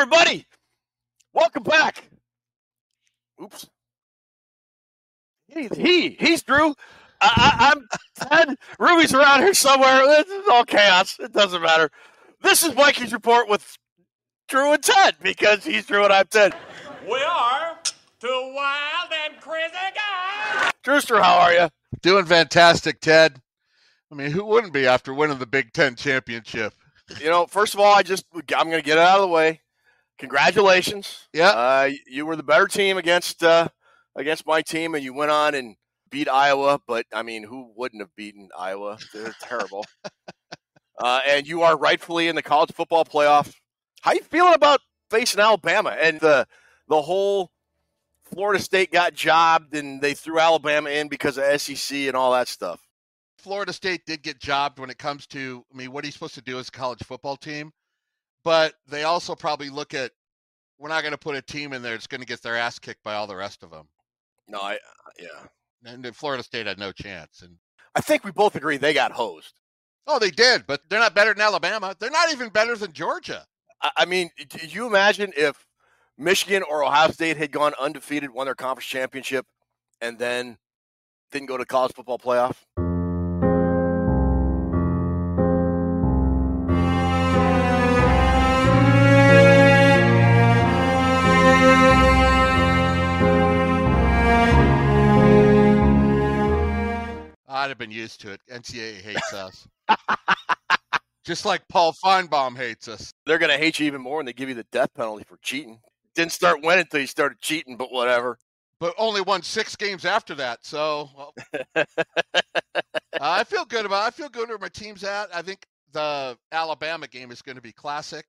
Hey, everybody. Welcome back. Oops. He, he he's Drew. I, am Ted. Ruby's around here somewhere. This is all chaos. It doesn't matter. This is Vikings report with Drew and Ted because he's Drew and I'm Ted. We are two wild and crazy guys. Drewster, how are you? Doing fantastic, Ted. I mean, who wouldn't be after winning the Big Ten championship? You know, first of all, I just I'm going to get it out of the way. Congratulations. Yeah, uh, you were the better team against uh, against my team, and you went on and beat Iowa. But I mean, who wouldn't have beaten Iowa? They're terrible. uh, and you are rightfully in the college football playoff. How you feeling about facing Alabama and the the whole Florida State got jobbed and they threw Alabama in because of SEC and all that stuff? Florida State did get jobbed when it comes to, I mean, what are you supposed to do as a college football team? But they also probably look at, we're not going to put a team in there that's going to get their ass kicked by all the rest of them. No, I, uh, yeah. And Florida State had no chance. And I think we both agree they got hosed. Oh, they did, but they're not better than Alabama. They're not even better than Georgia. I, I mean, do you imagine if Michigan or Ohio State had gone undefeated, won their conference championship, and then didn't go to college football playoff? I'd have been used to it. NCAA hates us. Just like Paul Finebaum hates us. They're going to hate you even more when they give you the death penalty for cheating. Didn't start winning until you started cheating, but whatever. But only won six games after that. So well, I feel good about. I feel good where my team's at. I think the Alabama game is going to be classic.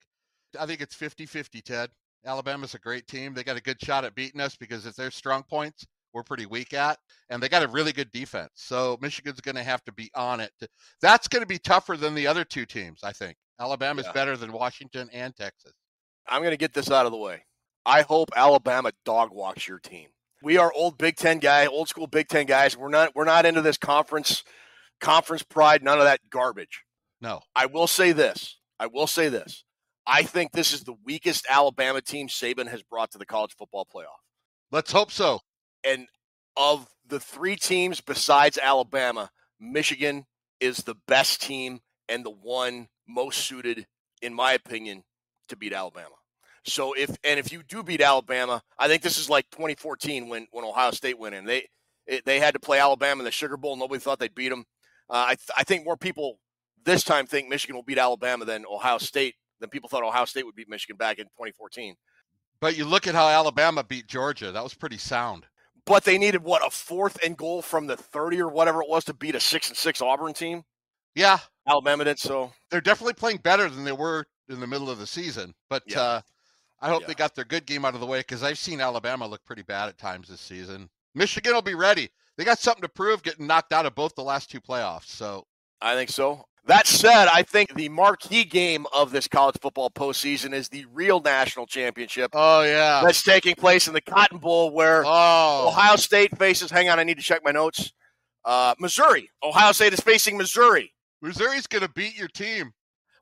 I think it's 50-50, Ted. Alabama's a great team. They got a good shot at beating us because it's their strong points we're pretty weak at, and they got a really good defense. So Michigan's going to have to be on it. That's going to be tougher than the other two teams, I think. Alabama's yeah. better than Washington and Texas. I'm going to get this out of the way. I hope Alabama dog walks your team. We are old Big Ten guy, old school Big Ten guys. We're not we're not into this conference conference pride, none of that garbage. No. I will say this. I will say this. I think this is the weakest Alabama team Saban has brought to the college football playoff. Let's hope so and of the three teams besides Alabama, Michigan is the best team and the one most suited, in my opinion, to beat Alabama. So if and if you do beat Alabama, I think this is like 2014 when when Ohio State went in. They it, they had to play Alabama in the Sugar Bowl. Nobody thought they'd beat them. Uh, I th- I think more people this time think Michigan will beat Alabama than Ohio State than people thought Ohio State would beat Michigan back in 2014. But you look at how Alabama beat Georgia. That was pretty sound but they needed what a fourth and goal from the 30 or whatever it was to beat a six and six Auburn team. Yeah, Alabama did. So they're definitely playing better than they were in the middle of the season. But yeah. uh, I hope yeah. they got their good game out of the way because I've seen Alabama look pretty bad at times this season. Michigan will be ready. They got something to prove, getting knocked out of both the last two playoffs. So I think so. That said, I think the marquee game of this college football postseason is the real national championship. Oh yeah, that's taking place in the Cotton Bowl, where oh. Ohio State faces. Hang on, I need to check my notes. Uh, Missouri. Ohio State is facing Missouri. Missouri's going to beat your team.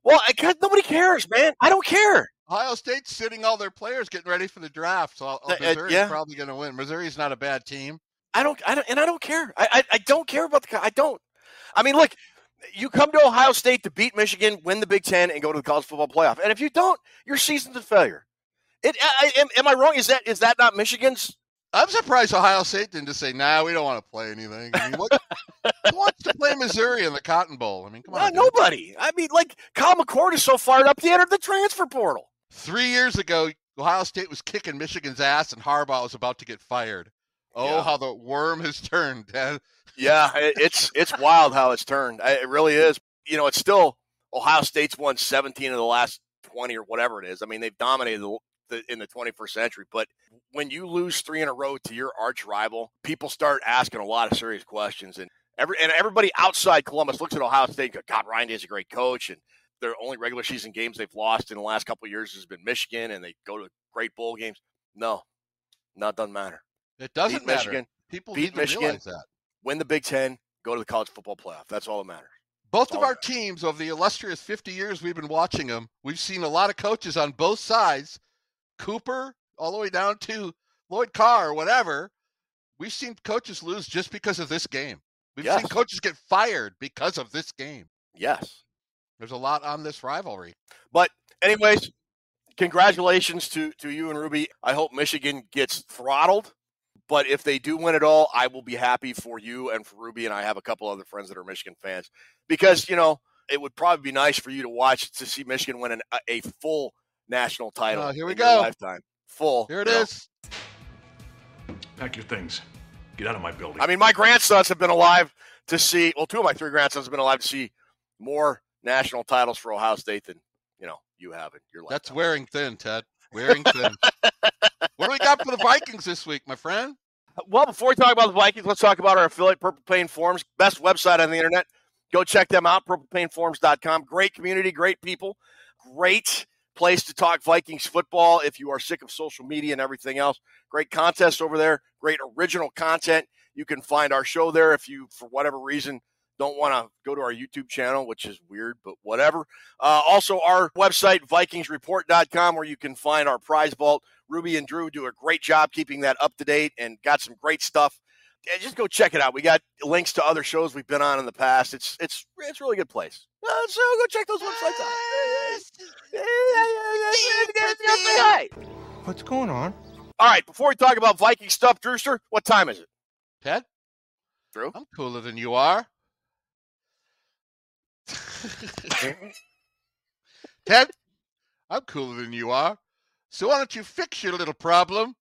Well, I, nobody cares, man. I don't care. Ohio State's sitting all their players getting ready for the draft, so uh, Missouri's uh, yeah. probably going to win. Missouri's not a bad team. I don't, I don't, and I don't care. I, I, I don't care about the. I don't. I mean, look, you come to Ohio State to beat Michigan, win the Big Ten, and go to the college football playoff. And if you don't, your season's a failure. It, I, am, am I wrong? Is that is that not Michigan's? I'm surprised Ohio State didn't just say, "Nah, we don't want to play anything." I mean, what, who wants to play Missouri in the Cotton Bowl? I mean, come on, nobody. I mean, like Kyle McCord is so fired up he entered the transfer portal. Three years ago, Ohio State was kicking Michigan's ass, and Harbaugh was about to get fired. Oh, yeah. how the worm has turned, Dad. yeah, it's it's wild how it's turned. It really is. You know, it's still Ohio State's won 17 of the last 20 or whatever it is. I mean, they've dominated the, the, in the 21st century. But when you lose three in a row to your arch rival, people start asking a lot of serious questions. And every and everybody outside Columbus looks at Ohio State. And go, God, Ryan Day is a great coach, and their only regular season games they've lost in the last couple of years has been Michigan, and they go to great bowl games. No, not doesn't matter. It doesn't beat matter. Michigan. People beat Michigan, win the Big Ten, go to the college football playoff. That's all that matters. Both of our teams, over the illustrious 50 years we've been watching them, we've seen a lot of coaches on both sides. Cooper, all the way down to Lloyd Carr or whatever. We've seen coaches lose just because of this game. We've seen coaches get fired because of this game. Yes. There's a lot on this rivalry. But anyways, congratulations to to you and Ruby. I hope Michigan gets throttled. But if they do win it all, I will be happy for you and for Ruby. And I have a couple other friends that are Michigan fans because you know it would probably be nice for you to watch to see Michigan win an, a, a full national title. Oh, here we in your go. lifetime full. Here it you know. is. Pack your things. Get out of my building. I mean, my grandsons have been alive to see. Well, two of my three grandsons have been alive to see more national titles for Ohio State than you know you have in your life. That's wearing thin, Ted. Wearing thin. got for the Vikings this week, my friend? Well, before we talk about the Vikings, let's talk about our affiliate, Purple Pain Forums, best website on the internet. Go check them out, purplepainforums.com. Great community, great people, great place to talk Vikings football if you are sick of social media and everything else. Great contest over there, great original content. You can find our show there if you, for whatever reason, don't want to go to our YouTube channel, which is weird, but whatever. Uh, also, our website, VikingsReport.com, where you can find our prize vault. Ruby and Drew do a great job keeping that up to date and got some great stuff. Yeah, just go check it out. We got links to other shows we've been on in the past. It's it's it's a really good place. Uh, so go check those websites out. What's going on? All right, before we talk about Viking stuff, Drewster, what time is it? Ted? Drew? I'm cooler than you are. Ted, I'm cooler than you are. So why don't you fix your little problem?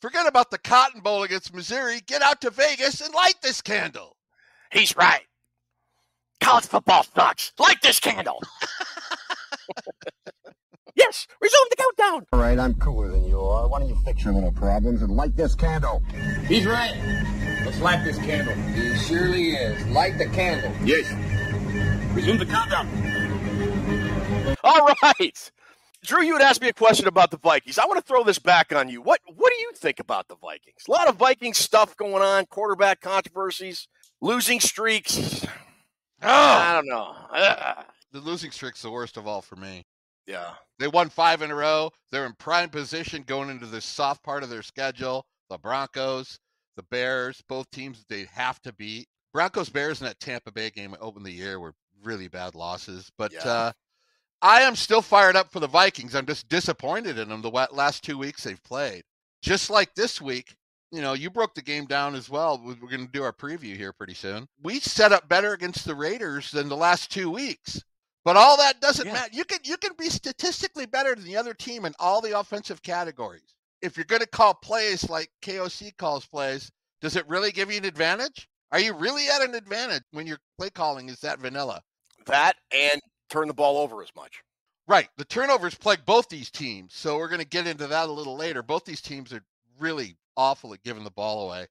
Forget about the Cotton Bowl against Missouri. Get out to Vegas and light this candle. He's right. College football sucks. Light this candle. yes, resume the countdown. All right, I'm cooler than you are. Why don't you fix your little problems and light this candle? He's right. Let's light this candle. He surely is. Light the candle. Yes. Resume the countdown. All right. Drew, you had asked me a question about the Vikings. I want to throw this back on you. What what do you think about the Vikings? A lot of Viking stuff going on, quarterback controversies, losing streaks. Oh. I don't know. Ugh. The losing streak's the worst of all for me. Yeah. They won five in a row. They're in prime position going into this soft part of their schedule. The Broncos, the Bears, both teams they have to beat. Broncos Bears in that Tampa Bay game opened the year were really bad losses. But Yeah. uh, I am still fired up for the Vikings. I'm just disappointed in them the last two weeks they've played. Just like this week, you know, you broke the game down as well. We're going to do our preview here pretty soon. We set up better against the Raiders than the last two weeks. But all that doesn't Yeah. matter. You can you can be statistically better than the other team in all the offensive categories. If you're going to call plays like KOC calls plays, does it really give you an advantage? Are you really at an advantage when your play calling is that vanilla? That and turn the ball over as much. Right. The turnovers plague both these teams. So we're going to get into that a little later. Both these teams are really awful at giving the ball away.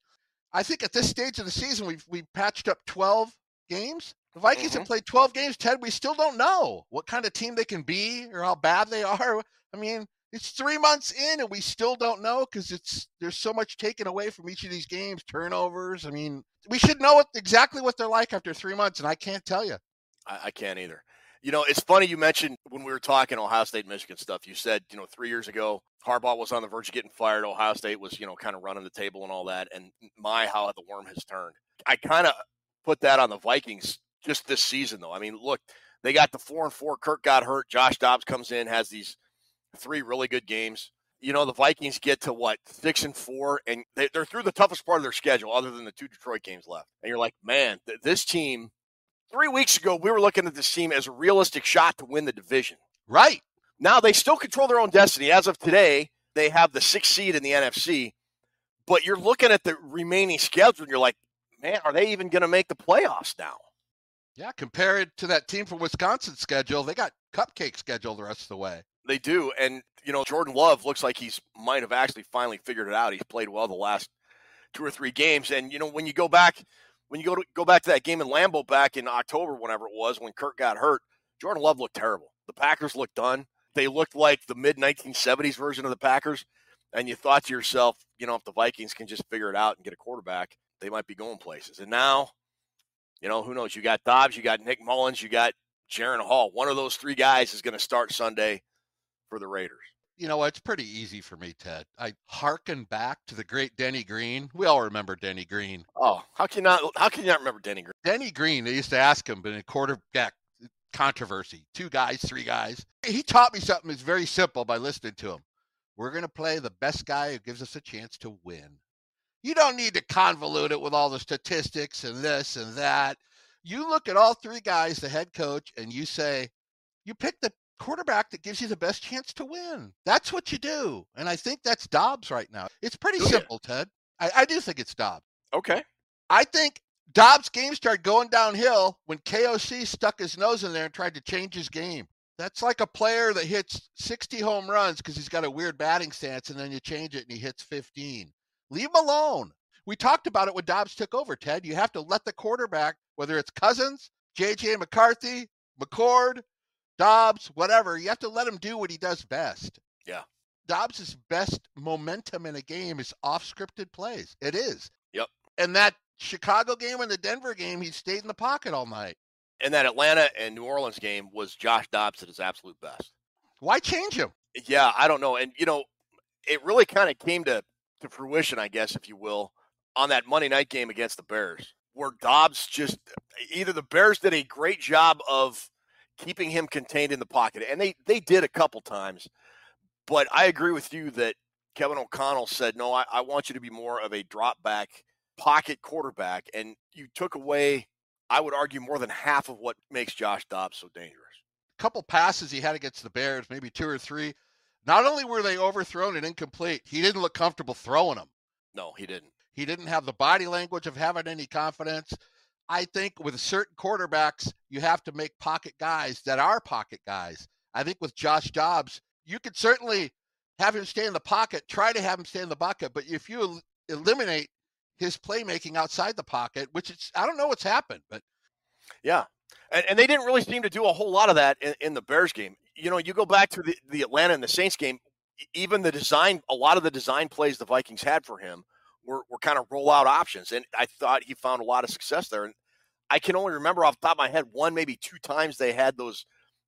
I think at this stage of the season, we've we patched up 12 games. The Vikings have mm-hmm. played 12 games, Ted. We still don't know what kind of team they can be or how bad they are. I mean, it's three months in and we still don't know because it's there's so much taken away from each of these games, turnovers. I mean, we should know what, exactly what they're like after three months, and I can't tell you. I, I can't either. You know, it's funny you mentioned when we were talking Ohio State, Michigan stuff. You said, you know, three years ago, Harbaugh was on the verge of getting fired. Ohio State was, you know, kind of running the table and all that. And my, how the worm has turned. I kind of put that on the Vikings just this season, though. I mean, look, they got the four and four. Kirk got hurt. Josh Dobbs comes in, has these three really good games. You know, the Vikings get to what six and four, and they, they're through the toughest part of their schedule, other than the two Detroit games left. And you're like, man, th- this team three weeks ago, we were looking at this team as a realistic shot to win the division. Right. Now they still control their own destiny. As of today, they have the sixth seed in the NFC. But you're looking at the remaining schedule and you're like, man, are they even going to make the playoffs now? Yeah, compared to that team from Wisconsin schedule, they got cupcake schedule the rest of the way. They do. And, you know, Jordan Love looks like he's might have actually finally figured it out. He's played well the last two or three games. And, you know, when you go back, when you go to go back to that game in Lambeau back in October, whenever it was, when Kirk got hurt, Jordan Love looked terrible. The Packers looked done. They looked like the mid 1970s version of the Packers. And you thought to yourself, you know, if the Vikings can just figure it out and get a quarterback, they might be going places. And now You know, who knows? You got Dobbs, you got Nick Mullens, you got Jaren Hall. One of those three guys is going to start Sunday for the Raiders. You know what? It's pretty easy for me, Ted. I hearken back to the great Denny Green. We all remember Denny Green. Oh, how can you not? How can you not remember Denny Green? Denny Green. They used to ask him, but in quarterback controversy, two guys, three guys. He taught me something that's very simple by listening to him. We're going to play the best guy who gives us a chance to win. You don't need to convolute it with all the statistics and this and that. You look at all three guys, the head coach, and you say, you pick the quarterback that gives you the best chance to win. That's what you do. And I think that's Dobbs right now. It's pretty oh, you? simple, Ted. I, I do think it's Dobbs. Okay. I think Dobbs' game started going downhill when KOC stuck his nose in there and tried to change his game. That's like a player that hits 60 home runs because he's got a weird batting stance, and then you change it and he hits 15. Leave him alone. We talked about it when Dobbs took over, Ted. You have to let the quarterback, whether it's Cousins, JJ McCarthy, McCord, Dobbs, whatever, you have to let him do what he does best. Yeah. Dobbs' best momentum in a game is off scripted plays. It is. Yep. And that Chicago game and the Denver game, he stayed in the pocket all night. And that Atlanta and New Orleans game was Josh Dobbs at his absolute best. Why change him? Yeah, I don't know. And you know, it really kind of came to to fruition, I guess, if you will, on that Monday night game against the Bears, where Dobbs just either the Bears did a great job of keeping him contained in the pocket, and they they did a couple times. But I agree with you that Kevin O'Connell said, no, I, I want you to be more of a drop back pocket quarterback, and you took away, I would argue, more than half of what makes Josh Dobbs so dangerous. A couple passes he had against the Bears, maybe two or three. Not only were they overthrown and incomplete, he didn't look comfortable throwing them. No, he didn't. He didn't have the body language of having any confidence. I think with certain quarterbacks, you have to make pocket guys that are pocket guys. I think with Josh Dobbs, you could certainly have him stay in the pocket, try to have him stay in the bucket, but if you el- eliminate his playmaking outside the pocket, which it's I don't know what's happened, but Yeah. And, and they didn't really seem to do a whole lot of that in, in the Bears game. You know, you go back to the, the Atlanta and the Saints game, even the design, a lot of the design plays the Vikings had for him were, were kind of rollout options. And I thought he found a lot of success there. And I can only remember off the top of my head one, maybe two times they had those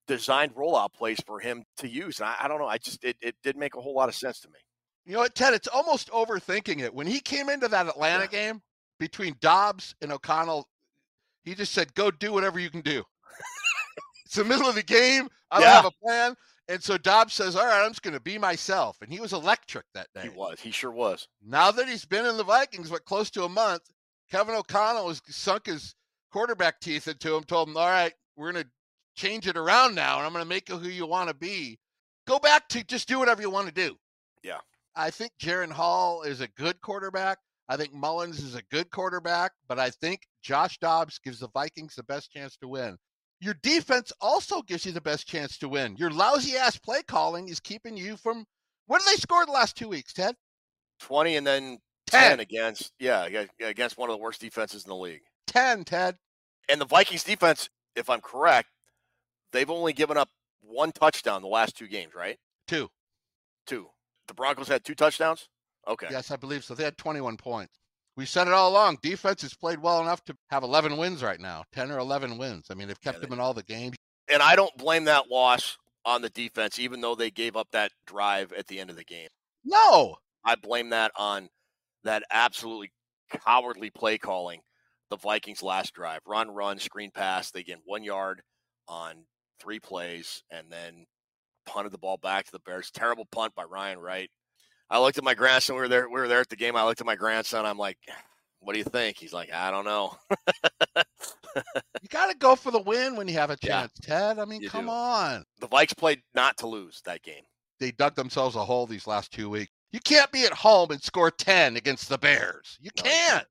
designed rollout plays for him to use. And I, I don't know. I just, it, it did make a whole lot of sense to me. You know what, Ted? It's almost overthinking it. When he came into that Atlanta game between Dobbs and O'Connell, he just said, "Go do whatever you can do." it's the middle of the game. I don't have a plan, and so Dobbs says, "All right, I'm just going to be myself." And he was electric that day. He was. He sure was. Now that he's been in the Vikings, what close to a month, Kevin O'Connell has sunk his quarterback teeth into him. Told him, "All right, we're going to change it around now, and I'm going to make you who you want to be. Go back to just do whatever you want to do." Yeah. I think Jaren Hall is a good quarterback. I think Mullens is a good quarterback, but I think Josh Dobbs gives the Vikings the best chance to win. Your defense also gives you the best chance to win. Your lousy ass play calling is keeping you from. What did they score the last two weeks, Ted? 20 and then 10. 10 against, yeah, against one of the worst defenses in the league. 10, Ted. And the Vikings defense, if I'm correct, they've only given up one touchdown the last two games, right? Two. Two. The Broncos had two touchdowns? Okay. Yes, I believe so. They had 21 points. We said it all along. Defense has played well enough to have 11 wins right now, 10 or 11 wins. I mean, they've kept Yeah, them in all the games. And I don't blame that loss on the defense, even though they gave up that drive at the end of the game. No. I blame that on that absolutely cowardly play calling the Vikings last drive. Run, run, screen pass. They get one yard on three plays and then punted the ball back to the Bears. Terrible punt by Ryan Wright. I looked at my grandson. We were there. We were there at the game. I looked at my grandson. I'm like, "What do you think?" He's like, "I don't know." You got to go for the win when you have a Yeah. chance, Ted. I mean, come do. on. the Vikes played not to lose that game. They dug themselves a hole these last two weeks. You can't be at home and score 10 against the Bears. You No, can't.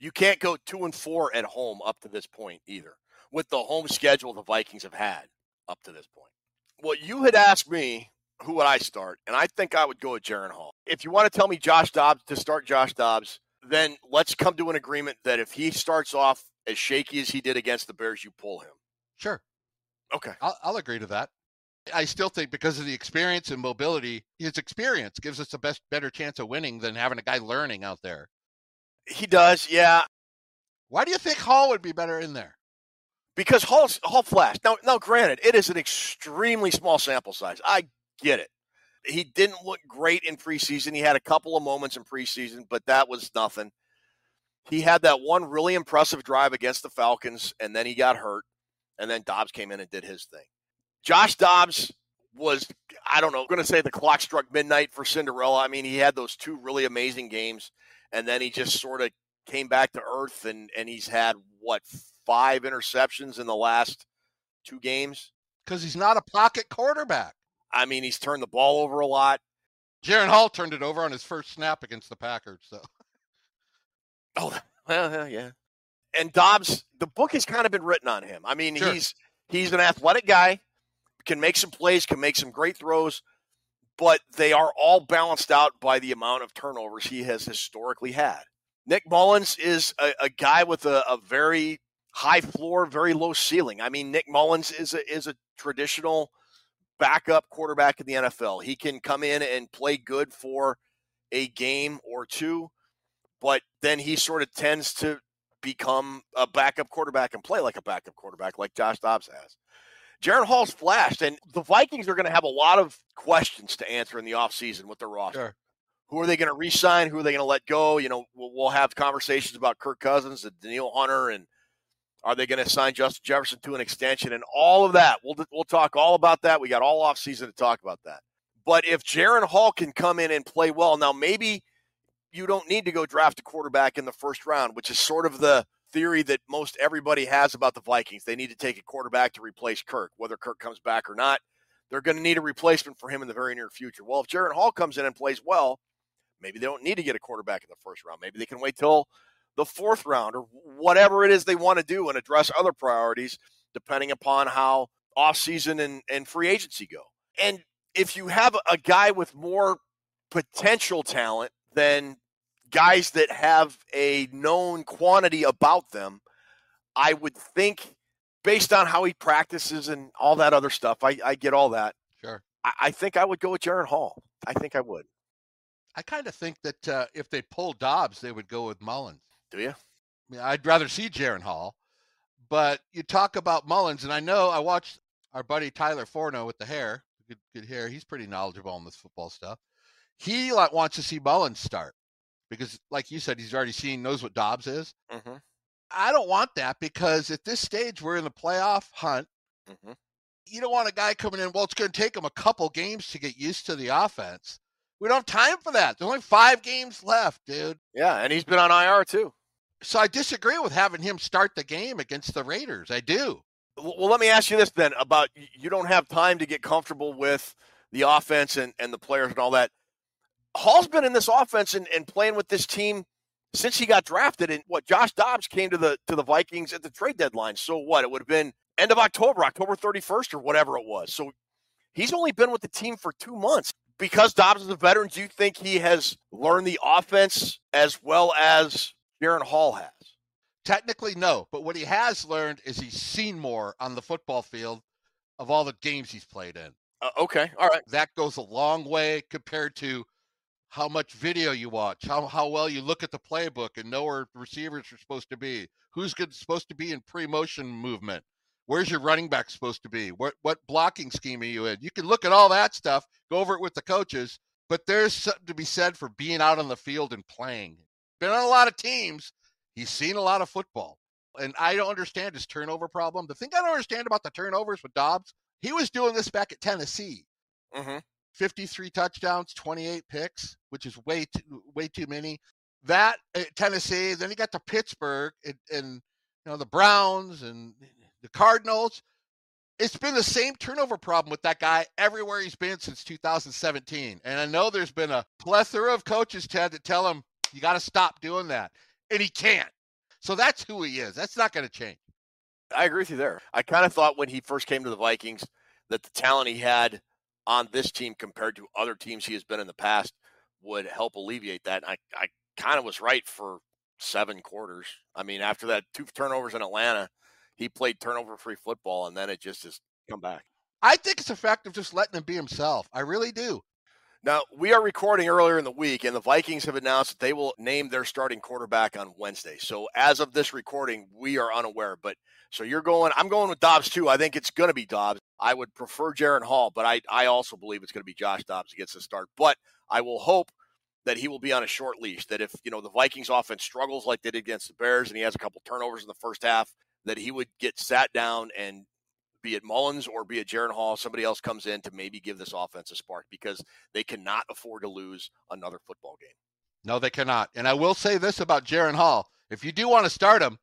You can't go two and four at home up to this point either, with the home schedule the Vikings have had up to this point. Well, you had asked me who would I start, and I think I would go with Jaren Hall. If you want to tell me Josh Dobbs to start Josh Dobbs, then let's come to an agreement that if he starts off as shaky as he did against the Bears, you pull him. Sure. Okay. I'll, I'll agree to that. I still think because of the experience and mobility, his experience gives us the best, better chance of winning than having a guy learning out there. He does, yeah. Why do you think Hall would be better in there? because Hall's, Hall flashed. Now, now, granted, it is an extremely small sample size. I get it. He didn't look great in preseason. He had a couple of moments in preseason, but that was nothing. He had that one really impressive drive against the Falcons, and then he got hurt, and then Dobbs came in and did his thing. Josh Dobbs was, I don't know, going to say the clock struck midnight for Cinderella. I mean, he had those two really amazing games, and then he just sort of came back to earth, and and he's had what five interceptions in the last two games. Because he's not a pocket quarterback. I mean, he's turned the ball over a lot. Jaren Hall turned it over on his first snap against the Packers. So Oh, well, yeah. And Dobbs, the book has kind of been written on him. I mean, Sure. he's he's an athletic guy, can make some plays, can make some great throws, but they are all balanced out by the amount of turnovers he has historically had. Nick Mullens is a, a guy with a, a very high floor, very low ceiling. I mean, Nick Mullens is a is a traditional backup quarterback in the NFL. He can come in and play good for a game or two, but then he sort of tends to become a backup quarterback and play like a backup quarterback, like Josh Dobbs has. Jaren Hall's flashed, and the Vikings are going to have a lot of questions to answer in the offseason with their roster. Sure. Who are they going to re-sign? Who are they going to let go? You know, we'll, we'll have conversations about Kirk Cousins and Danielle Hunter, and are they going to sign Justin Jefferson to an extension and all of that? We'll we'll talk all about that. We got all offseason to talk about that. But if Jaren Hall can come in and play well, now maybe you don't need to go draft a quarterback in the first round, which is sort of the theory that most everybody has about the Vikings. They need to take a quarterback to replace Kirk, whether Kirk comes back or not. They're going to need a replacement for him in the very near future. Well, if Jaren Hall comes in and plays well, maybe they don't need to get a quarterback in the first round. Maybe they can wait till the fourth round or whatever it is they want to do and address other priorities depending upon how offseason and, and free agency go. And if you have a guy with more potential talent than guys that have a known quantity about them, I would think based on how he practices and all that other stuff, I, I get all that. sure. I, I think I would go with Jaren Hall. I think I would. I kind of think that uh, if they pull Dobbs, they would go with Mullens. Do you? I mean, I'd rather see Jaren Hall, but you talk about Mullens, and I know I watched our buddy Tyler Forno with the hair, good, good hair. He's pretty knowledgeable on this football stuff. He like wants to see Mullens start because, like you said, he's already seen knows what Dobbs is. Mm-hmm. I don't want that because at this stage we're in the playoff hunt. Mm-hmm. You don't want a guy coming in. Well, it's going to take him a couple games to get used to the offense. We don't have time for that. There's only five games left, dude. Yeah, and he's been on IR too. So I disagree with having him start the game against the Raiders. I do. Well, let me ask you this then about you don't have time to get comfortable with the offense and, and the players and all that. Hall's been in this offense and, and playing with this team since he got drafted. And what Josh Dobbs came to the to the Vikings at the trade deadline. So what? It would have been end of October, October 31st or whatever it was. So he's only been with the team for two months. Because Dobbs is a veteran, do you think he has learned the offense as well as Jaren Hall has? Technically, no. But what he has learned is he's seen more on the football field of all the games he's played in. Uh, okay, all right. That goes a long way compared to how much video you watch, how, how well you look at the playbook and know where receivers are supposed to be, who's good, supposed to be in pre-motion movement, where's your running back supposed to be, what what blocking scheme are you in? You can look at all that stuff, go over it with the coaches, but there's something to be said for being out on the field and playing. Been on a lot of teams, he's seen a lot of football, and I don't understand his turnover problem. The thing I don't understand about the turnovers with Dobbs, he was doing this back at Tennessee. Mm-hmm. 53 touchdowns, 28 picks, which is way too way too many. That at Tennessee, then he got to Pittsburgh and, and you know the Browns and the Cardinals. It's been the same turnover problem with that guy everywhere he's been since 2017. And I know there's been a plethora of coaches, Ted, that tell him you got to stop doing that, and he can't. So that's who he is. That's not going to change. I agree with you there. I kind of thought when he first came to the Vikings that the talent he had on this team compared to other teams he has been in the past would help alleviate that. And I, I kind of was right for seven quarters. I mean, after that two turnovers in Atlanta, he played turnover free football, and then it just has come back. I think it's a fact of just letting him be himself. I really do. Now, we are recording earlier in the week, and the Vikings have announced that they will name their starting quarterback on Wednesday. So, as of this recording, we are unaware. But so you're going, I'm going with Dobbs too. I think it's going to be Dobbs. I would prefer Jaren Hall, but I, I also believe it's going to be Josh Dobbs who gets the start. But I will hope that he will be on a short leash. That if you know the Vikings offense struggles like they did against the Bears, and he has a couple turnovers in the first half, that he would get sat down and be it Mullens or be it Jaren Hall, somebody else comes in to maybe give this offense a spark because they cannot afford to lose another football game. No, they cannot. And I will say this about Jaren Hall: if you do want to start him,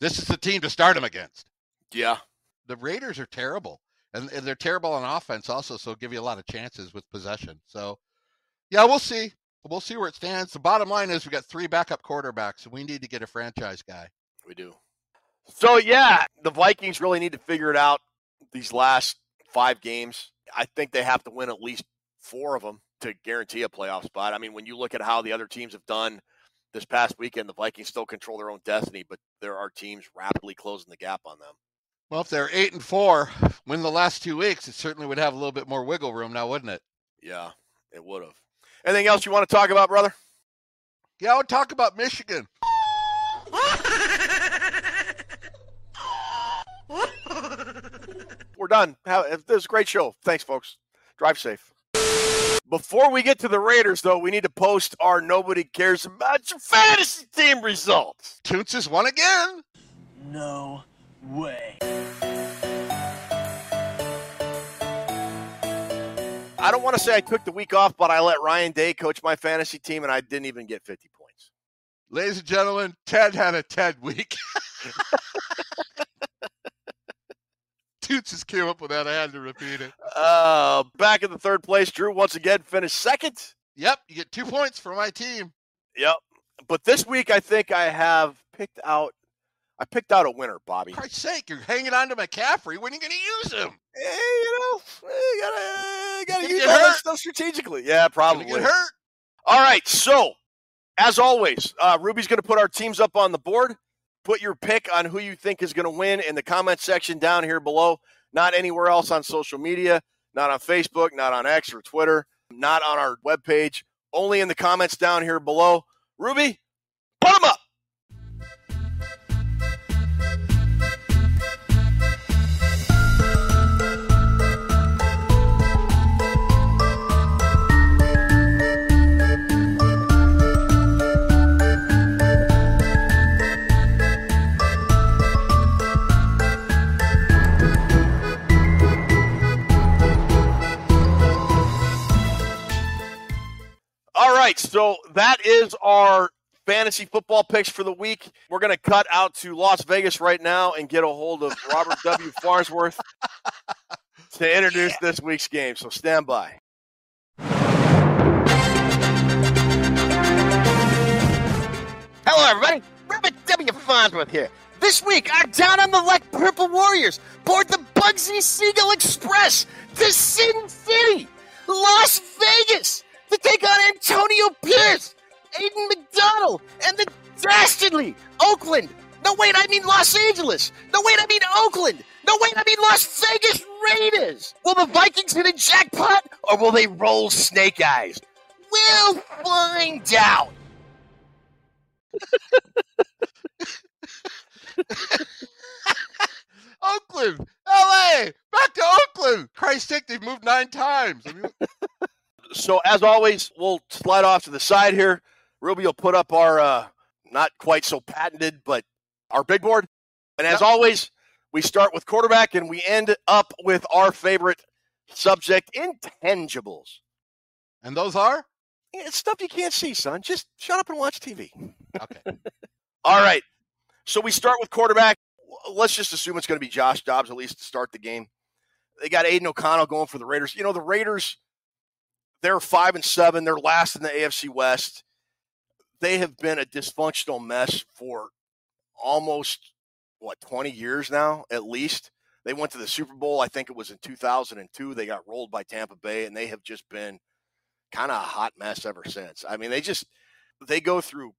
this is the team to start him against. Yeah, the Raiders are terrible, and, and they're terrible on offense also, so give you a lot of chances with possession. So, yeah, we'll see. We'll see where it stands. The bottom line is we got three backup quarterbacks, we need to get a franchise guy. We do. So yeah, the Vikings really need to figure it out these last five games. I think they have to win at least four of them to guarantee a playoff spot. I mean, when you look at how the other teams have done this past weekend, the Vikings still control their own destiny, but there are teams rapidly closing the gap on them. Well, if they're eight and four, win the last two weeks, it certainly would have a little bit more wiggle room now, wouldn't it? Yeah, it would have. Anything else you want to talk about, brother? Yeah, I would talk about Michigan. We're done. This is a great show. Thanks, folks. Drive safe. Before we get to the Raiders, though, we need to post our nobody cares about your fantasy team results. Toots has won again. No way. I don't want to say I took the week off, but I let Ryan Day coach my fantasy team, and I didn't even get 50 points. Ladies and gentlemen, Ted had a Ted week. Just came up with that. I had to repeat it. Uh, back in the third place, Drew once again finished second. Yep, you get two points for my team. Yep. But this week, I think I have picked out. I picked out a winner, Bobby. For Christ's sake, you're hanging on to McCaffrey. When are you going to use him? Hey, you know, you gotta, gotta use all that stuff strategically. Yeah, probably. Get hurt. All right. So, as always, uh, Ruby's going to put our teams up on the board. Put your pick on who you think is going to win in the comment section down here below. Not anywhere else on social media, not on Facebook, not on X or Twitter, not on our webpage, only in the comments down here below. Ruby, put them up. All right, so that is our fantasy football picks for the week. We're going to cut out to Las Vegas right now and get a hold of Robert W. Farnsworth to introduce this week's game. So stand by. Hello, everybody. Robert W. Farnsworth here. This week, I'm down on the luck Purple Warriors board the Bugsy Siegel Express to Sin City, Las Vegas to take on Antonio Pierce, Aiden McDonald, and the dastardly Oakland. No, wait, I mean Los Angeles. No, wait, I mean Oakland. No, wait, I mean Las Vegas Raiders. Will the Vikings hit a jackpot or will they roll snake eyes? We'll find out. Oakland, LA, back to Oakland. Christ's sake, they've moved nine times. I mean, so as always, we'll slide off to the side here. Ruby will put up our uh, not quite so patented, but our big board. And as Yep. always, we start with quarterback and we end up with our favorite subject, intangibles. and those are It's stuff you can't see, son. Just shut up and watch TV. okay. All right. So we start with quarterback. Let's just assume it's going to be Josh Dobbs at least to start the game. They got Aidan O'Connell going for the Raiders. You know, the Raiders, they're five and seven. They're last in the AFC West. They have been a dysfunctional mess for almost what 20 years now, at least. They went to the Super Bowl, I think it was in 2002. They got rolled by Tampa Bay, and they have just been kind of a hot mess ever since. I mean, they just they go through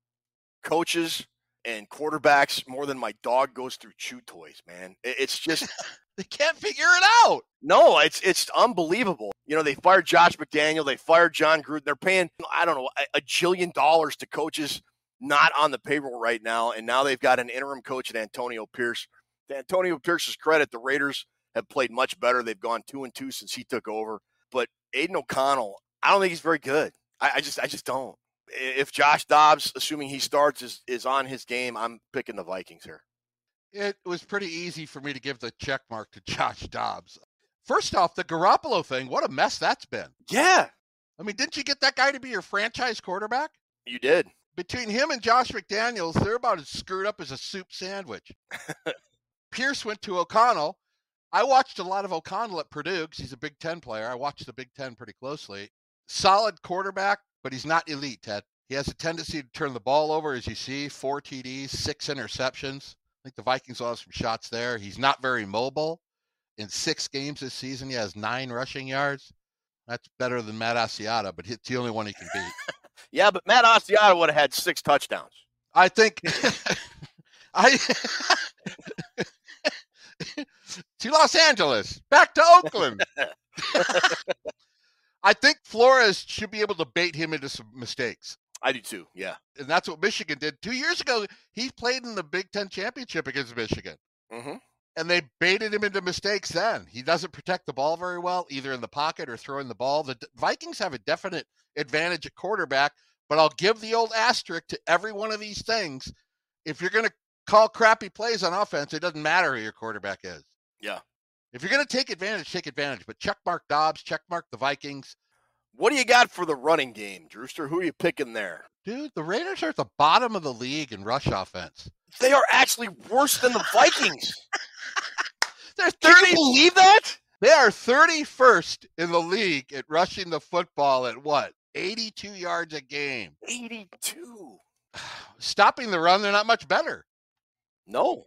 coaches and quarterbacks more than my dog goes through chew toys, man. It's just They can't figure it out. No, it's it's unbelievable. You know, they fired Josh McDaniel, they fired Jon Gruden. They're paying I don't know a, a jillion dollars to coaches not on the payroll right now, and now they've got an interim coach at Antonio Pierce. To Antonio Pierce's credit, the Raiders have played much better. They've gone two and two since he took over. But Aidan O'Connell, I don't think he's very good. I, I just I just don't. If Josh Dobbs, assuming he starts, is is on his game, I'm picking the Vikings here. It was pretty easy for me to give the check mark to Josh Dobbs. First off, the Garoppolo thing, what a mess that's been. Yeah, I mean, didn't you get that guy to be your franchise quarterback? you did. Between him and Josh McDaniels, they're about as screwed up as a soup sandwich. Pierce went to O'Connell. I watched a lot of O'Connell at Purdue because he's a Big Ten player. I watched the Big Ten pretty closely. Solid quarterback, but he's not elite, Ted. He has a tendency to turn the ball over, as you see, four TDs, six interceptions. I think the Vikings have some shots there. He's not very mobile. In six games this season, he has nine rushing yards. That's better than Matt Asiata, but it's the only one he can beat. Yeah, but Matt Asiata would have had six touchdowns. I think I to Los Angeles, back to Oakland. I think Flores should be able to bait him into some mistakes. I do too. Yeah. And that's what Michigan did. Two years ago, he played in the Big Ten championship against Michigan. Mm-hmm. And they baited him into mistakes then. He doesn't protect the ball very well, either in the pocket or throwing the ball. The Vikings have a definite advantage at quarterback, but I'll give the old asterisk to every one of these things. If you're going to call crappy plays on offense, it doesn't matter who your quarterback is. Yeah. If you're going to take advantage, take advantage. But check mark Dobbs, check mark the Vikings. What do you got for the running game, Drewster? Who are you picking there? Dude, the Raiders are at the bottom of the league in rush offense. They are actually worse than the Vikings. They're Can 30 you believe that? They are 31st in the league at rushing the football at what? 82 yards a game. 82. Stopping the run, they're not much better. No.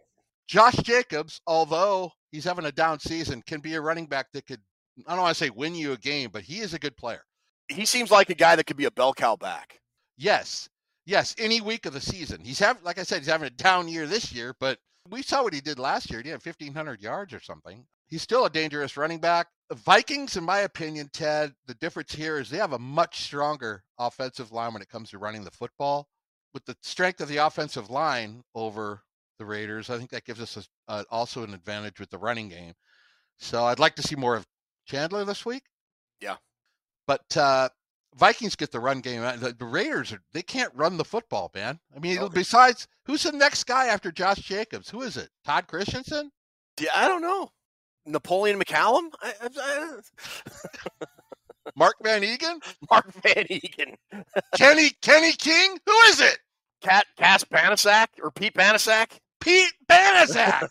Josh Jacobs, although he's having a down season, can be a running back that could, I don't want to say win you a game, but he is a good player. He seems like a guy that could be a bell cow back. Yes. Yes. Any week of the season. He's having, like I said, he's having a down year this year, but we saw what he did last year. He had 1,500 yards or something. He's still a dangerous running back. The Vikings, in my opinion, Ted, the difference here is they have a much stronger offensive line when it comes to running the football. With the strength of the offensive line over the Raiders, I think that gives us a, uh, also an advantage with the running game. So I'd like to see more of Chandler this week. Yeah. But uh, Vikings get the run game. Uh, The, the Raiders are they can't run the football, man. I mean, Okay. besides who's the next guy after Josh Jacobs? Who is it? Todd Christensen? Yeah, I don't know. Napoleon McCallum? I, I, I, Mark van Eeghen? Mark van Eeghen. Kenny Kenny King? Who is it? Cat Cass Panasak or Pete Panasak? Pete Banaszak.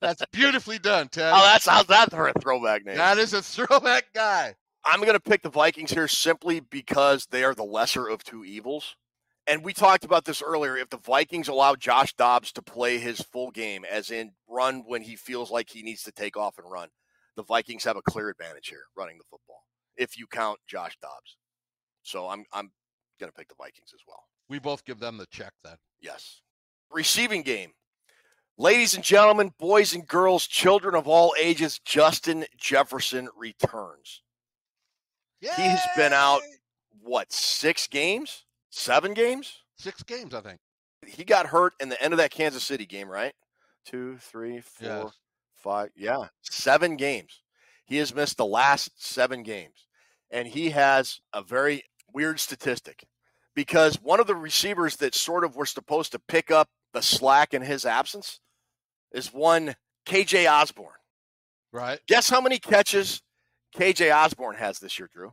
That's beautifully done, Ted. Oh, that's how's that for a throwback name? that is a throwback guy. I'm going to pick the Vikings here simply because they are the lesser of two evils. And we talked about this earlier. If the Vikings allow Josh Dobbs to play his full game, as in run when he feels like he needs to take off and run, the Vikings have a clear advantage here running the football. If you count Josh Dobbs, so I'm I'm going to pick the Vikings as well. We both give them the check then. Yes. Receiving game. Ladies and gentlemen, boys and girls, children of all ages, Justin Jefferson returns. He has been out what six games seven games six games, I think. he got hurt in the end of that kansas city game right two three four Yes. five yeah seven games he has missed the last seven games and he has a very weird statistic because one of the receivers that sort of were supposed to pick up the slack in his absence is one kj osborn Right? guess how many catches kj osborn has this year drew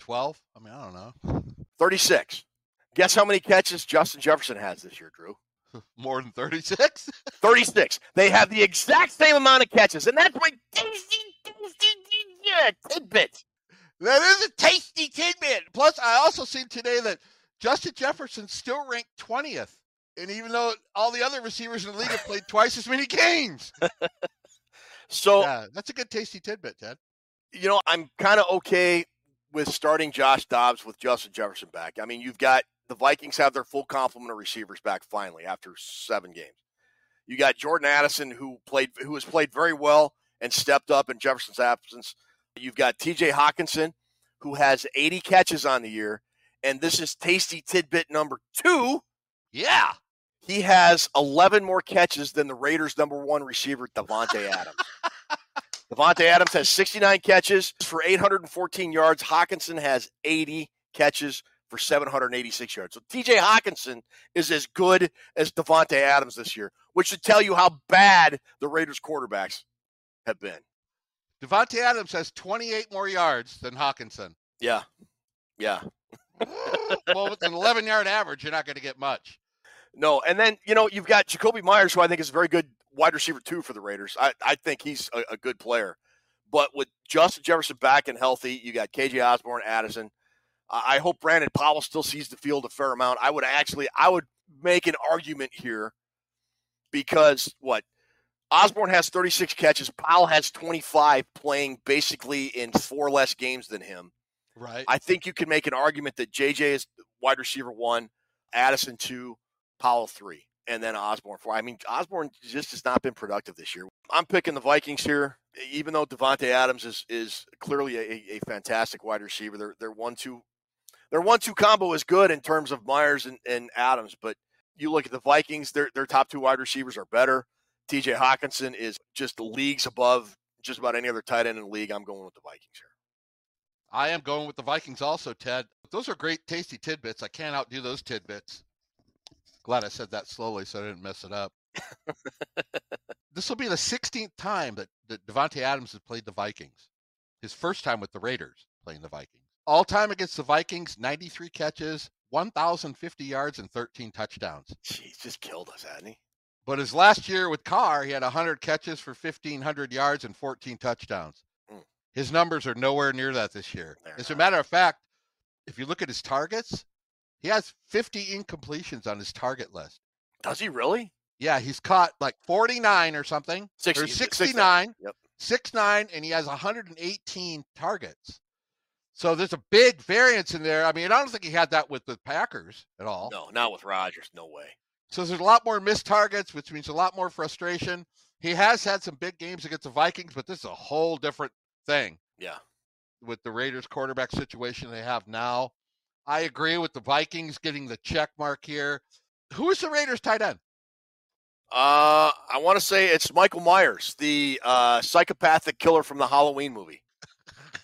12? I mean, I don't know. 36 guess how many catches justin jefferson has this year drew More than 36? 36. They have the exact same amount of catches, and that's my tasty, tasty, yeah, tidbit. That is a tasty tidbit. Plus, I also seen today that Justin Jefferson still ranked 20th. And even though all the other receivers in the league have played twice as many games. So, Yeah, that's a good tasty tidbit, Ted. You know, I'm kind of okay with starting Josh Dobbs with Justin Jefferson back. I mean, you've got the Vikings have their full complement of receivers back finally after seven games. You got Jordan Addison, who played, who has played very well and stepped up in Jefferson's absence. You've got T.J. Hockenson, who has 80 catches on the year, and this is tasty tidbit number two. Yeah. He has 11 more catches than the Raiders' number one receiver, Davante Adams. Davante Adams has 69 catches for 814 yards. Hockenson has 80 catches for 786 yards. So TJ Hockenson is as good as Davante Adams this year, which should tell you how bad the Raiders quarterbacks have been. Davante Adams has 28 more yards than Hockenson. Yeah. Yeah. well, with an 11 yard average, you're not going to get much. No, and then you know you've got Jakobi Meyers, who I think is a very good wide receiver two for the Raiders. I, I think he's a, a good player, but with Justin Jefferson back and healthy, you got KJ Osborn, Addison. I hope Brandon Powell still sees the field a fair amount. I would actually, I would make an argument here because what Osborn has 36 catches, Powell has 25, playing basically in four less games than him. Right. I think you can make an argument that JJ is wide receiver one, Addison two, Powell three, and then Osborn for. I mean, Osborn just has not been productive this year. I'm picking the Vikings here, even though Davante Adams is is clearly a, a fantastic wide receiver. Their their one two their one two combo is good in terms of Meyers and, and Adams, but you look at the Vikings, their their top two wide receivers are better. TJ Hockenson is just leagues above just about any other tight end in the league. I'm going with the Vikings here. I am going with the Vikings also, Ted. Those are great, tasty tidbits. I can't outdo those tidbits. Glad I said that slowly so I didn't mess it up. this will be the 16th time that, that Davante Adams has played the Vikings. His first time with the Raiders playing the Vikings. All time against the Vikings, 93 catches, 1,050 yards, and 13 touchdowns. He's just killed us, hasn't he? But his last year with Carr, he had 100 catches for 1,500 yards and 14 touchdowns. Mm. His numbers are nowhere near that this year. They're As a not. matter of fact, if you look at his targets, he has 50 incompletions on his target list. Does he really? Yeah, he's caught like 49 or something, 60, or 69. 69, Yep. 69, and he has 118 targets. So there's a big variance in there. I mean, I don't think he had that with the Packers at all. No, not with Rodgers. No way. So there's a lot more missed targets, which means a lot more frustration. He has had some big games against the Vikings, but this is a whole different thing Yeah. with the Raiders quarterback situation they have now. I agree with the Vikings getting the check mark here. Who is the Raiders tight end? Uh, I want to say it's Michael Myers, the uh, psychopathic killer from the Halloween movie.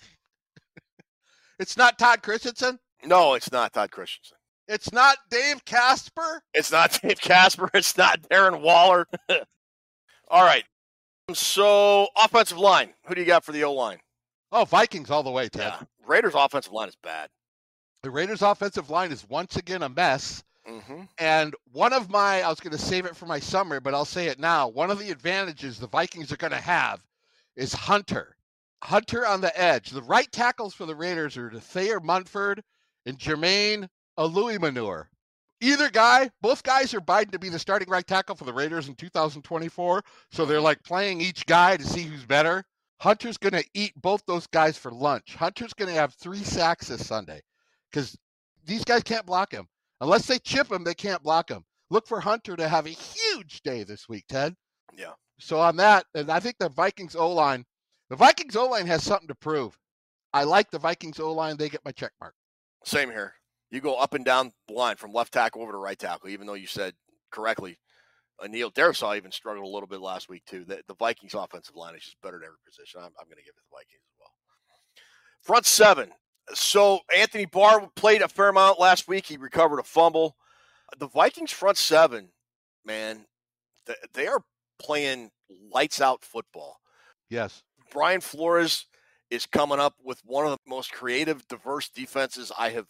It's not Todd Christensen. No, it's not Todd Christensen. It's not Dave Casper. It's not Dave Casper. It's not Darren Waller. All right. So, offensive line. Who do you got for the O line? Oh, Vikings all the way, Ted. Yeah. Raiders' offensive line is bad. The Raiders offensive line is once again a mess. Mm-hmm. And one of my, I was going to save it for my summary, but I'll say it now. One of the advantages the Vikings are going to have is Hunter. Hunter on the edge. The right tackles for the Raiders are Thayer Munford and Jermaine Eluemunor. Either guy, both guys are biting to be the starting right tackle for the Raiders in 2024. So they're like playing each guy to see who's better. Hunter's going to eat both those guys for lunch. Hunter's going to have three sacks this Sunday because these guys can't block him. Unless they chip him, they can't block him. Look for Hunter to have a huge day this week, Ted. Yeah. So on that, and I think the Vikings O line, the Vikings O line has something to prove. I like the Vikings O line. They get my check mark. Same here. You go up and down the line from left tackle over to right tackle, even though you said correctly. Uh, Neil Darrisaw even struggled a little bit last week, too. The, the Vikings' offensive line is just better at every position. I'm, I'm going to give it the Vikings as well. Front seven. So Anthony Barr played a fair amount last week. He recovered a fumble. The Vikings' front seven, man, they are playing lights out football. Yes. Brian Flores is coming up with one of the most creative, diverse defenses I have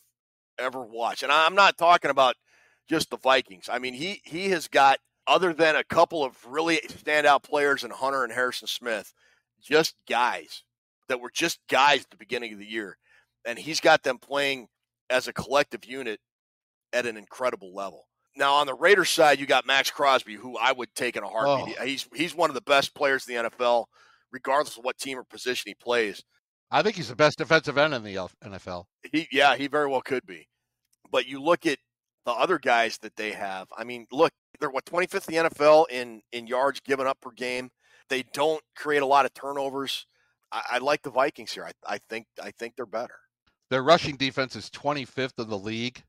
ever watched. And I'm not talking about just the Vikings. I mean, he he has got other than a couple of really standout players in Hunter and Harrison Smith, just guys that were just guys at the beginning of the year. And he's got them playing as a collective unit at an incredible level. Now on the Raiders side, you got Maxx Crosby, who I would take in a heartbeat. Oh. He's he's one of the best players in the NFL, regardless of what team or position he plays. I think he's the best defensive end in the NFL. He yeah, he very well could be. But you look at the other guys that they have. I mean, look, they're what 25th in the NFL in in yards given up per game. They don't create a lot of turnovers. I, I like the Vikings here. I, I think I think they're better. Their rushing defense is 25th in the league.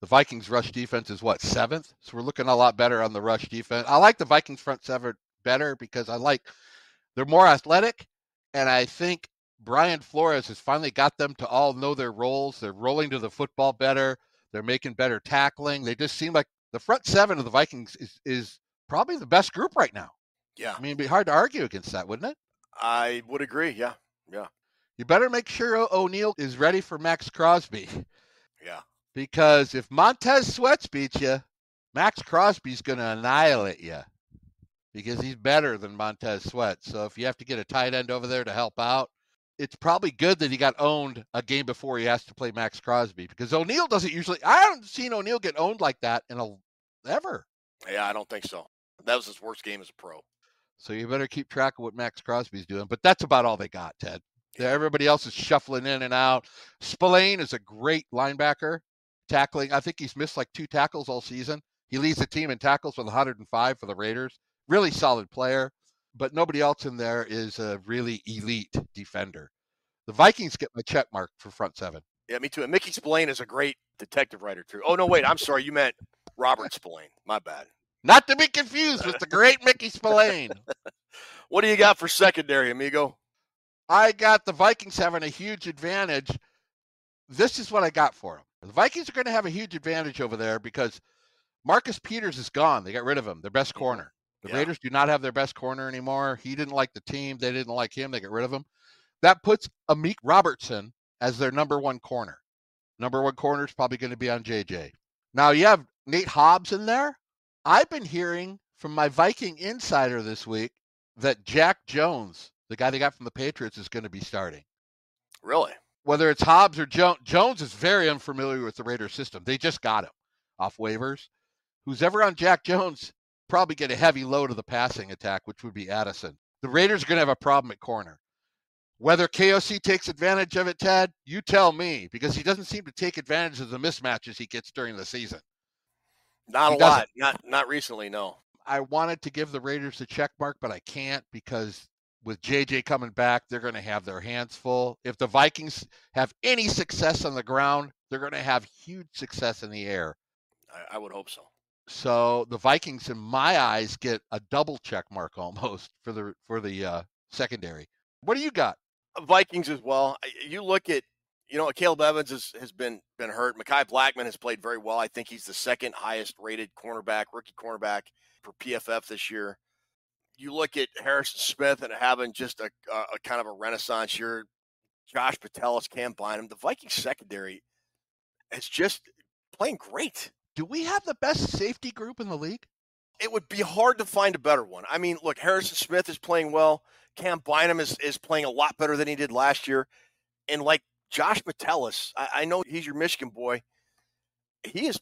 The Vikings rush defense is what seventh, so we're looking a lot better on the rush defense. I like the Vikings front seven better because I like they're more athletic, and I think Brian Flores has finally got them to all know their roles. They're rolling to the football better. They're making better tackling. They just seem like the front seven of the Vikings is is probably the best group right now. Yeah, I mean, it'd be hard to argue against that, wouldn't it? I would agree. Yeah, yeah, You better make sure O- O'Neill is ready for Maxx Crosby. yeah. Because if Montez Sweats beats you, Maxx Crosby's going to annihilate you because he's better than Montez Sweat. So if you have to get a tight end over there to help out, it's probably good that he got owned a game before he has to play Maxx Crosby because O'Neill doesn't usually. I haven't seen O'Neill get owned like that in a ever. Yeah, I don't think so. That was his worst game as a pro. So you better keep track of what Maxx Crosby's doing. But that's about all they got, Ted. Everybody else is shuffling in and out. Spillane is a great linebacker, tackling. I think he's missed like two tackles all season. He leads the team in tackles with 105 for the Raiders. Really solid player, but nobody else in there is a really elite defender. The Vikings get my check mark for front seven. Yeah, me too. And Mickey Spillane is a great detective writer too. Oh no, wait, I'm sorry. You meant Robert Spillane. My bad. Not to be confused with the great Mickey Spillane. What do you got for secondary, amigo? I got the Vikings having a huge advantage. This is what I got for them. The Vikings are going to have a huge advantage over there because Marcus Peters is gone. They got rid of him, their best mm-hmm. corner. The Yeah. Raiders do not have their best corner anymore. He didn't like the team. They didn't like him. They got rid of him. That puts Amik Robertson as their number one corner. Number one corner is probably going to be on JJ. Now you have Nate Hobbs in there. I've been hearing from my Viking insider this week that Jack Jones, the guy they got from the Patriots, is going to be starting. Really? Whether it's Hobbs or Jones, Jones is very unfamiliar with the Raiders system. They just got him off waivers. Who's ever on Jack Jones probably get a heavy load of the passing attack, which would be Addison. The Raiders are going to have a problem at corner. Whether KOC takes advantage of it, Ted, you tell me, because he doesn't seem to take advantage of the mismatches he gets during the season. Not He a doesn't. lot. Not not recently. No. I wanted to give the Raiders a check mark, but I can't because with JJ coming back, they're going to have their hands full. If the Vikings have any success on the ground, they're going to have huge success in the air. I, I would hope so. So the Vikings, in my eyes, get a double check mark almost for the for the uh, secondary. What do you got? Vikings as well. You look at, you know, Akayleb Evans has, has been been hurt. Mekhi Blackmon has played very well. I think he's the second highest rated cornerback, rookie cornerback for PFF this year. You look at Harrison Smith and having just a, a, a kind of a renaissance year. Josh Metellus, Cam Bynum. The Vikings secondary is just playing great. Do we have the best safety group in the league? it would be hard to find a better one. I mean, look, Harrison Smith is playing well. Cam Bynum is, is playing a lot better than he did last year. And like Josh Metellus, I, I know he's your Michigan boy. He is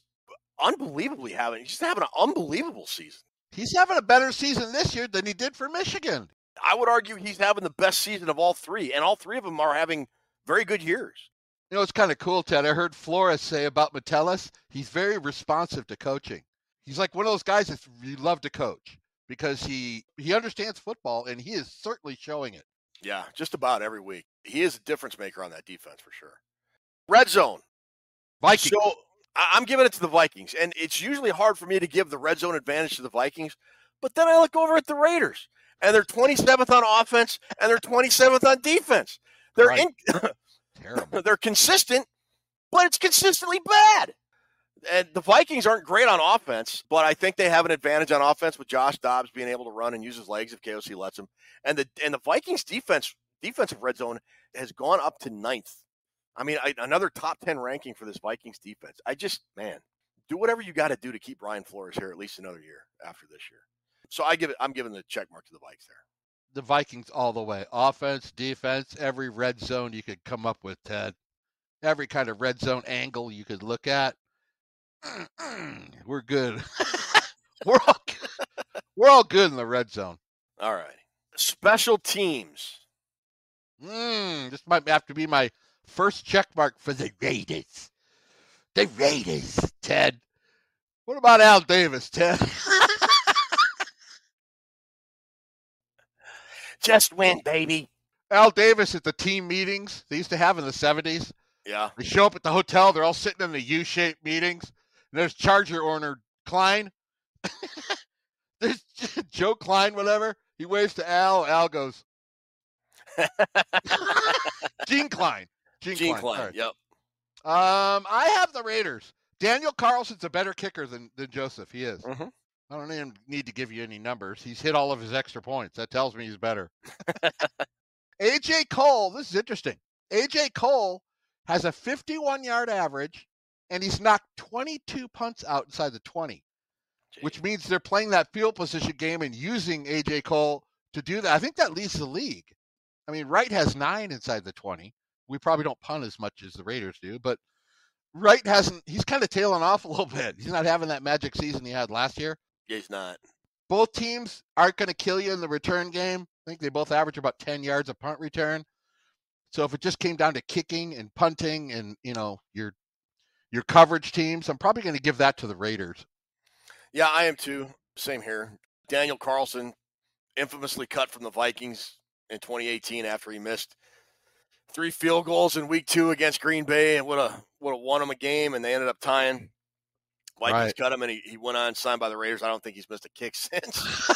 unbelievably having he's having an unbelievable season. He's having a better season this year than he did for Michigan. I would argue he's having the best season of all three, and all three of them are having very good years. You know, it's kind of cool, Ted. I heard Flores say about Metellus, he's very responsive to coaching. He's like one of those guys that you love to coach because he he understands football and he is certainly showing it. Yeah, just about every week. He is a difference maker on that defense for sure. Red zone. Vikings. So I- I'm giving it to the Vikings, and it's usually hard for me to give the red zone advantage to the Vikings. But then I look over at the Raiders, and they're 27th on offense, and they're 27th on defense. They're Right. in, Terrible. they're consistent, but it's consistently bad. And the Vikings aren't great on offense, but I think they have an advantage on offense with Josh Dobbs being able to run and use his legs if KOC lets him. And the and the Vikings defense defensive red zone has gone up to ninth. I mean, I, another top ten ranking for this Vikings defense. I just man, do whatever you got to do to keep Brian Flores here at least another year after this year. So I give it. I'm giving the check mark to the Vikes there. the Vikings all the way. Offense, defense, every red zone you could come up with, Ted. Every kind of red zone angle you could look at. We're good. we're all good. we're all good in the red zone. All right, special teams. Mm, this might have to be my first check mark for the Raiders. The Raiders, Ted. What about Al Davis, Ted? Just win, baby. Al Davis at the team meetings they used to have in the 70s. Yeah. They show up at the hotel. They're all sitting in the U-shaped meetings. And there's Charger owner Klein. there's Joe Klein, whatever. He waves to Al. Al goes, Gene Klein. Gene, Gene Klein. Klein. Yep. Um, I have the Raiders. Daniel Carlson's a better kicker than, than Joseph. He is. Mhm. I don't even need to give you any numbers. He's hit all of his extra points. That tells me he's better. AJ Cole, this is interesting. AJ Cole has a 51 yard average and he's knocked 22 punts out inside the 20, which means they're playing that field position game and using AJ Cole to do that. I think that leads the league. I mean, Wright has nine inside the 20. We probably don't punt as much as the Raiders do, but Wright hasn't, he's kind of tailing off a little bit. He's not having that magic season he had last year. Yeah, he's not. Both teams aren't going to kill you in the return game. I think they both average about 10 yards a punt return. So if it just came down to kicking and punting and, you know, your your coverage teams, I'm probably going to give that to the Raiders. Yeah, I am too. Same here. Daniel Carlson, infamously cut from the Vikings in 2018 after he missed three field goals in Week Two against Green Bay and would have would have won him a game, and they ended up tying. Vikings Right. cut him, and he, he went on signed by the Raiders. I don't think he's missed a kick since.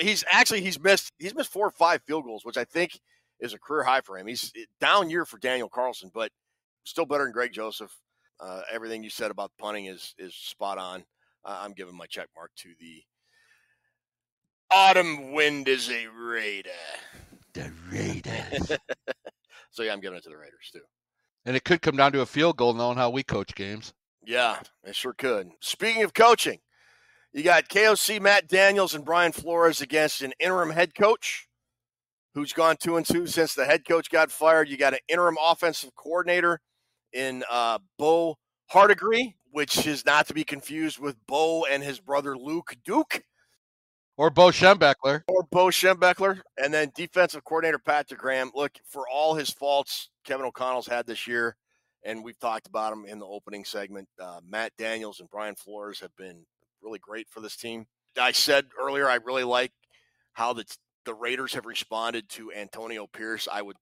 he's actually he's missed he's missed four or five field goals, which I think is a career high for him. He's down year for Daniel Carlson, but still better than Greg Joseph. Uh, everything you said about punting is is spot on. Uh, I'm giving my check mark to the autumn wind is a Raider. The Raiders. So yeah, I'm giving it to the Raiders too. and it could come down to a field goal knowing how we coach games. Yeah, it sure could. Speaking of coaching, you got KOC Matt Daniels and Brian Flores against an interim head coach who's gone two and two since the head coach got fired. You got an interim offensive coordinator in uh, Bo Hardegree, which is not to be confused with Bo and his brother Luke Duke Or Bo Schembechler. or Bo Schembechler, and then defensive coordinator Patrick Graham. Look, for all his faults Kevin O'Connell's had this year, and we've talked about him in the opening segment, uh, Matt Daniels and Brian Flores have been really great for this team. I said earlier I really like how the the Raiders have responded to Antonio Pierce. I would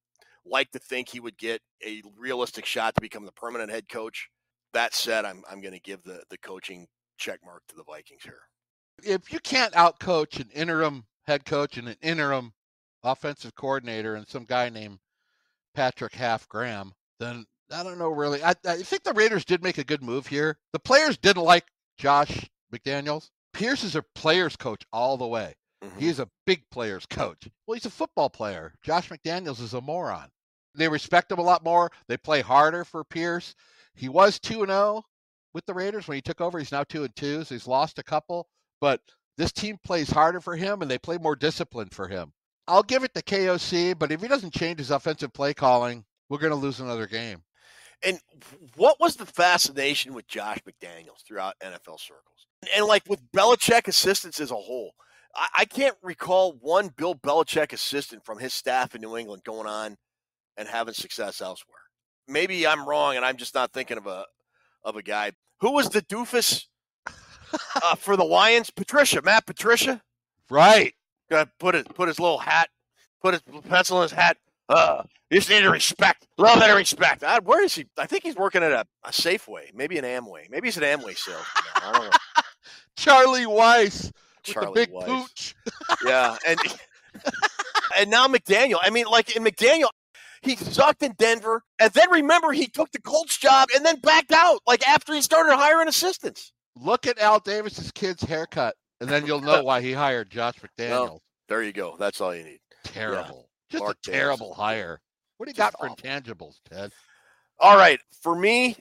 like to think he would get a realistic shot to become the permanent head coach. That said, I'm I'm going to give the the coaching check mark to the Vikings here. If you can't outcoach an interim head coach and an interim offensive coordinator and some guy named Patrick Half Graham, then I don't know really. I, I think the Raiders did make a good move here. The players didn't like Josh McDaniels. Pierce is a players coach all the way. Mhm. He's a big players coach. Well, he's a football player. Josh McDaniels is a moron. They respect him a lot more. They play harder for Pierce. He was 2 and 0 with the Raiders when he took over. He's now 2 and 2, so he's lost a couple, but this team plays harder for him and they play more disciplined for him. I'll give it to KOC, but if he doesn't change his offensive play calling, we're going to lose another game. And what was the fascination with Josh McDaniels throughout NFL circles? And like with Belichick assistants as a whole, I, I can't recall one Bill Belichick assistant from his staff in New England going on and having success elsewhere. Maybe I'm wrong, and I'm just not thinking of a of a guy. Who was the doofus uh, for the Lions? Patricia, Matt Patricia. Right. Uh, put it, put his little hat, put his pencil in his hat. Uh, you just need to respect, a little bit of respect. Uh, where is he? I think he's working at a, a Safeway, maybe an Amway. Maybe he's an Amway salesman. I don't know. Charlie Weis with Charlie the big Weis. pooch. Yeah, and and now McDaniel. I mean, like in McDaniel, he sucked in Denver, and then remember he took the Colts job and then backed out. Like after he started hiring assistants. Look at Al Davis's kid's haircut, and then you'll know why he hired Josh McDaniels. There you go. That's all you need. Terrible. Just Mark a terrible Davis. hire. What do you Just got for awful. intangibles, Ted? All right, for me,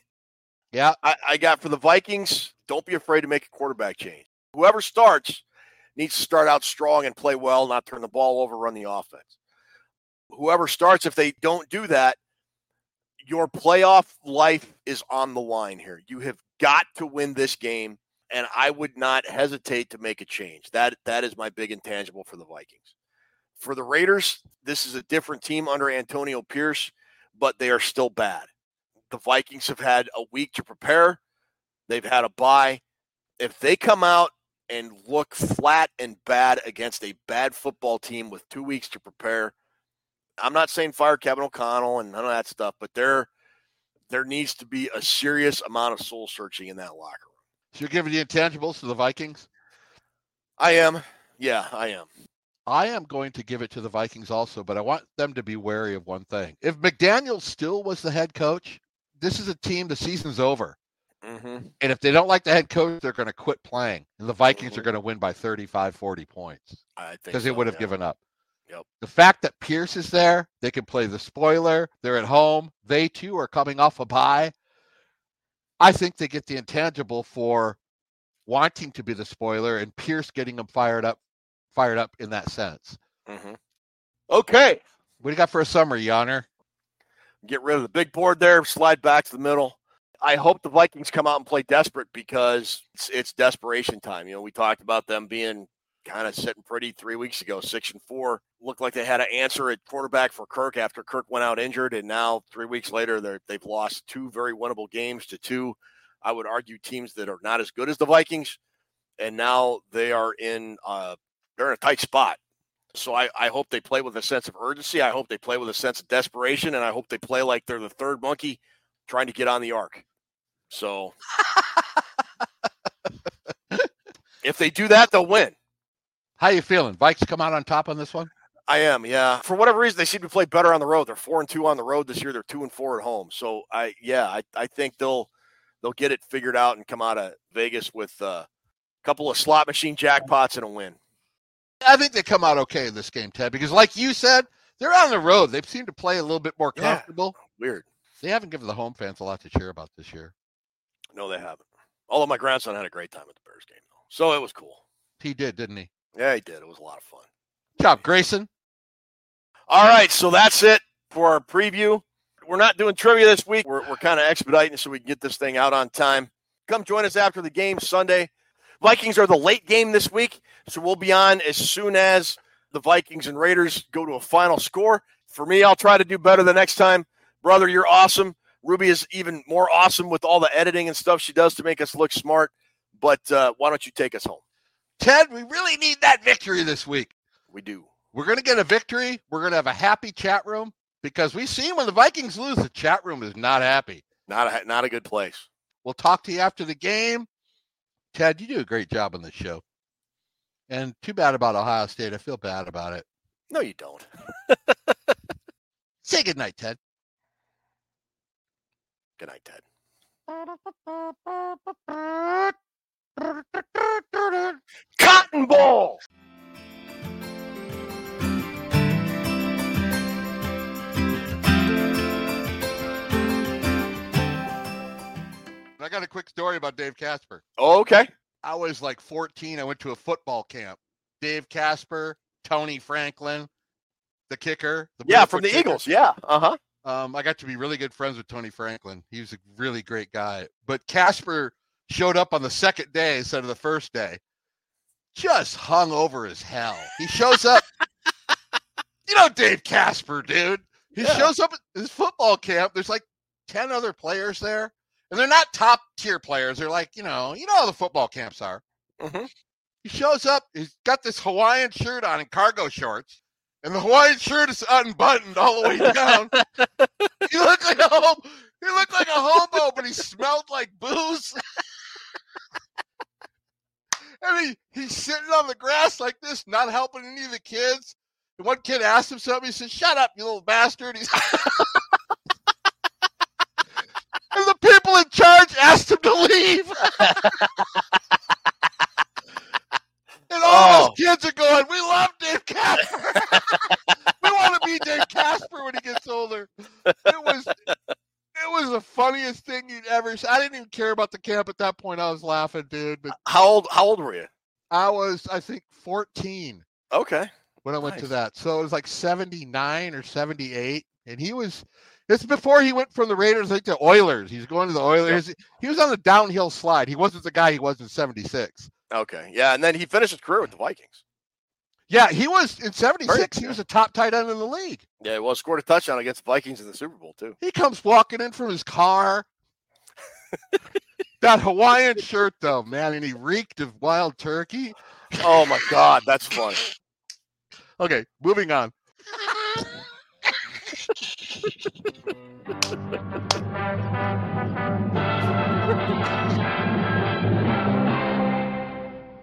Yeah. I, I got for the Vikings, don't be afraid to make a quarterback change. Whoever starts needs to start out strong and play well, not turn the ball over, run the offense. Whoever starts, if they don't do that, your playoff life is on the line here. You have got to win this game, and I would not hesitate to make a change. That that is my big intangible for the Vikings. For the Raiders, this is a different team under Antonio Pierce, but they are still bad The Vikings have had a week to prepare. They've had a bye. If they come out and look flat and bad against a bad football team with two weeks to prepare, I'm not saying fire Kevin O'Connell and none of that stuff, but there there needs to be a serious amount of soul searching in that locker room. So you're giving the intangibles to the Vikings? I am. Yeah, I am. I am going to give it to the Vikings also, but I want them to be wary of one thing. If McDaniel still was the head coach, this is a team, the season's over. Mm-hmm. And if they don't like the head coach, they're going to quit playing. And the Vikings are Mhm. going to win by 35, 40 points I think because they so, would have yeah. given up. Yep. The fact that Pierce is there, they can play the spoiler. They're at home. They too are coming off a bye. I think they get the intangible for wanting to be the spoiler and Pierce getting them fired up, fired up in that sense. Mhm. Okay. What do you got for a summary, Yonner? get rid of the big board there, slide back to the middle. I hope the Vikings come out and play desperate because it's, it's desperation time. You know, we talked about them being kind of sitting pretty three weeks ago, six and four. Looked like they had an answer at quarterback for Kirk after Kirk went out injured, and now three weeks later, they're, they've lost two very winnable games to two. I would argue teams that are not as good as the Vikings, and now they are in uh, they're in a tight spot. So I, I hope they play with a sense of urgency. I hope they play with a sense of desperation, and I hope they play like they're the third monkey trying to get on the ark. So if they do that, they'll win. How you feeling? Vikes come out on top on this one? I am, yeah. For whatever reason, they seem to play better on the road. They're four and two on the road this year. They're two and four at home. So I, yeah, I, I think they'll they'll get it figured out and come out of Vegas with uh, a couple of slot machine jackpots and a win. I think they come out okay in this game, Ted, because like you said, they're on the road. They seem to play a little bit more Yeah. comfortable. Weird. They haven't given the home fans a lot to cheer about this year. No, they haven't. Although my grandson had a great time at the Bears game, though, so it was cool. He did, didn't he? Yeah, he did. It was a lot of fun. Good job, Grayson. All right, so that's it for our preview. We're not doing trivia this week. We're, we're kind of expediting so we can get this thing out on time. Come join us after the game Sunday. Vikings are the late game this week, so we'll be on as soon as the Vikings and Raiders go to a final score. For me, I'll try to do better the next time. Brother, you're awesome. Ruby is even more awesome with all the editing and stuff she does to make us look smart. But uh, why don't you take us home? Ted, we really need that victory this week. We do. We're going to get a victory. We're going to have a happy chat room because we've seen when the Vikings lose, the chat room is not happy. Not a not a good place. We'll talk to you after the game. Ted, you do a great job on this show. And too bad about Ohio State. I feel bad about it. No, you don't. Say goodnight, Ted. Good night, Ted. Cotton Bowl. I got a quick story about Dave Casper. Okay. I was like 14. I went to a football camp. Dave Casper, Tony Franklin, the kicker. The Yeah, from the kicker. Eagles. Yeah. Uh huh. Um, I got to be really good friends with Tony Franklin. He was a really great guy. But Casper showed up on the second day instead of the first day, just hung over as hell. He shows up. you know Dave Casper, dude. He Yeah. shows up at his football camp. There's like 10 other players there. And they're not top tier players. They're like, you know, you know how the football camps are. Mhm. He shows up, he's got this Hawaiian shirt on and cargo shorts. And the Hawaiian shirt is unbuttoned all the way down. he looked like a hobo. He looked like a hobo, but he smelled like booze. and he, he's sitting on the grass like this, not helping any of the kids. And one kid asked him something. He said, "Shut up, you little bastard." He's and the people in charge asked him to leave. kids are going, "We love Dave Casper. we want to be Dave Casper when he gets older." It was it was the funniest thing you'd ever. see. I didn't even care about the camp at that point. I was laughing, dude. But How old? How old were you? I was, I think, 14 Okay. when I went to that. So it was like 79 or 78. And he was, it's before he went from the Raiders like to Oilers. He's going to the Oilers. He was on the downhill slide. He wasn't the guy he was in 76. Okay. Yeah, and then he finished his career with the Vikings. Yeah, he was in 76. He was a top tight end in the league. Yeah, well, scored a touchdown against the Vikings in the Super Bowl too. He comes walking in from his car. that Hawaiian shirt, though, man, and he reeked of wild turkey. Oh my God, that's funny. Okay, moving on.